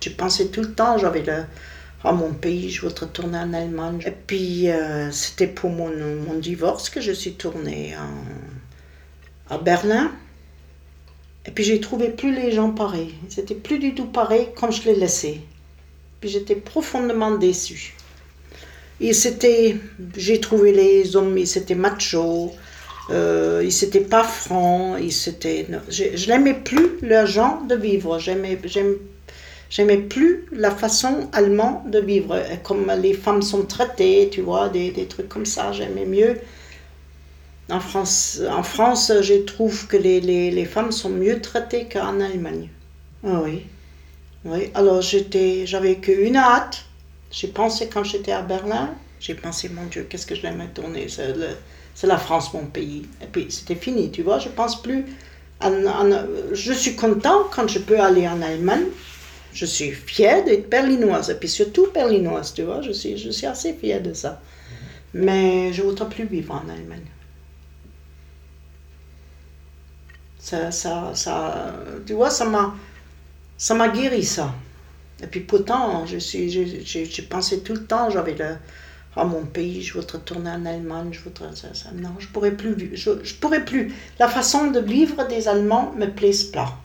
J'ai pensé tout le temps, j'avais le, à mon pays, je voudrais retourner en Allemagne. Et puis, euh, c'était pour mon, mon, divorce que je suis tournée à Berlin. Et puis, j'ai trouvé plus les gens pareils. C'était plus du tout pareil comme je les laissais. Puis, j'étais profondément déçue. Et c'était, j'ai trouvé les hommes, ils étaient machos, euh, ils n'étaient pas francs, ils étaient, je, je n'aimais plus leur genre de vivre. J'aimais, J'aimais plus la façon allemande de vivre, comme les femmes sont traitées, tu vois, des, des trucs comme ça, j'aimais mieux. En France, en France, je trouve que les, les, les femmes sont mieux traitées qu'en Allemagne. Ah oui. Oui, alors j'étais, j'avais qu'une hâte. J'ai pensé quand j'étais à Berlin, j'ai pensé, mon Dieu, qu'est-ce que je l'aimais tourner, c'est la France, mon pays. Et puis c'était fini, tu vois, je pense plus. je suis content quand je peux aller en Allemagne je suis fière d'être berlinoise, et puis surtout berlinoise, tu vois, je suis, je suis assez fière de ça. Mais je ne voudrais plus vivre en Allemagne. Ça, ça, ça, tu vois, ça m'a, ça m'a guéri ça. Et puis pourtant, je suis, j'ai pensé tout le temps, j'avais le, à mon pays, je voudrais retourner en Allemagne, je voudrais ça, ça. Non, je pourrais plus, je, je pourrais plus. La façon de vivre des Allemands me plaise pas.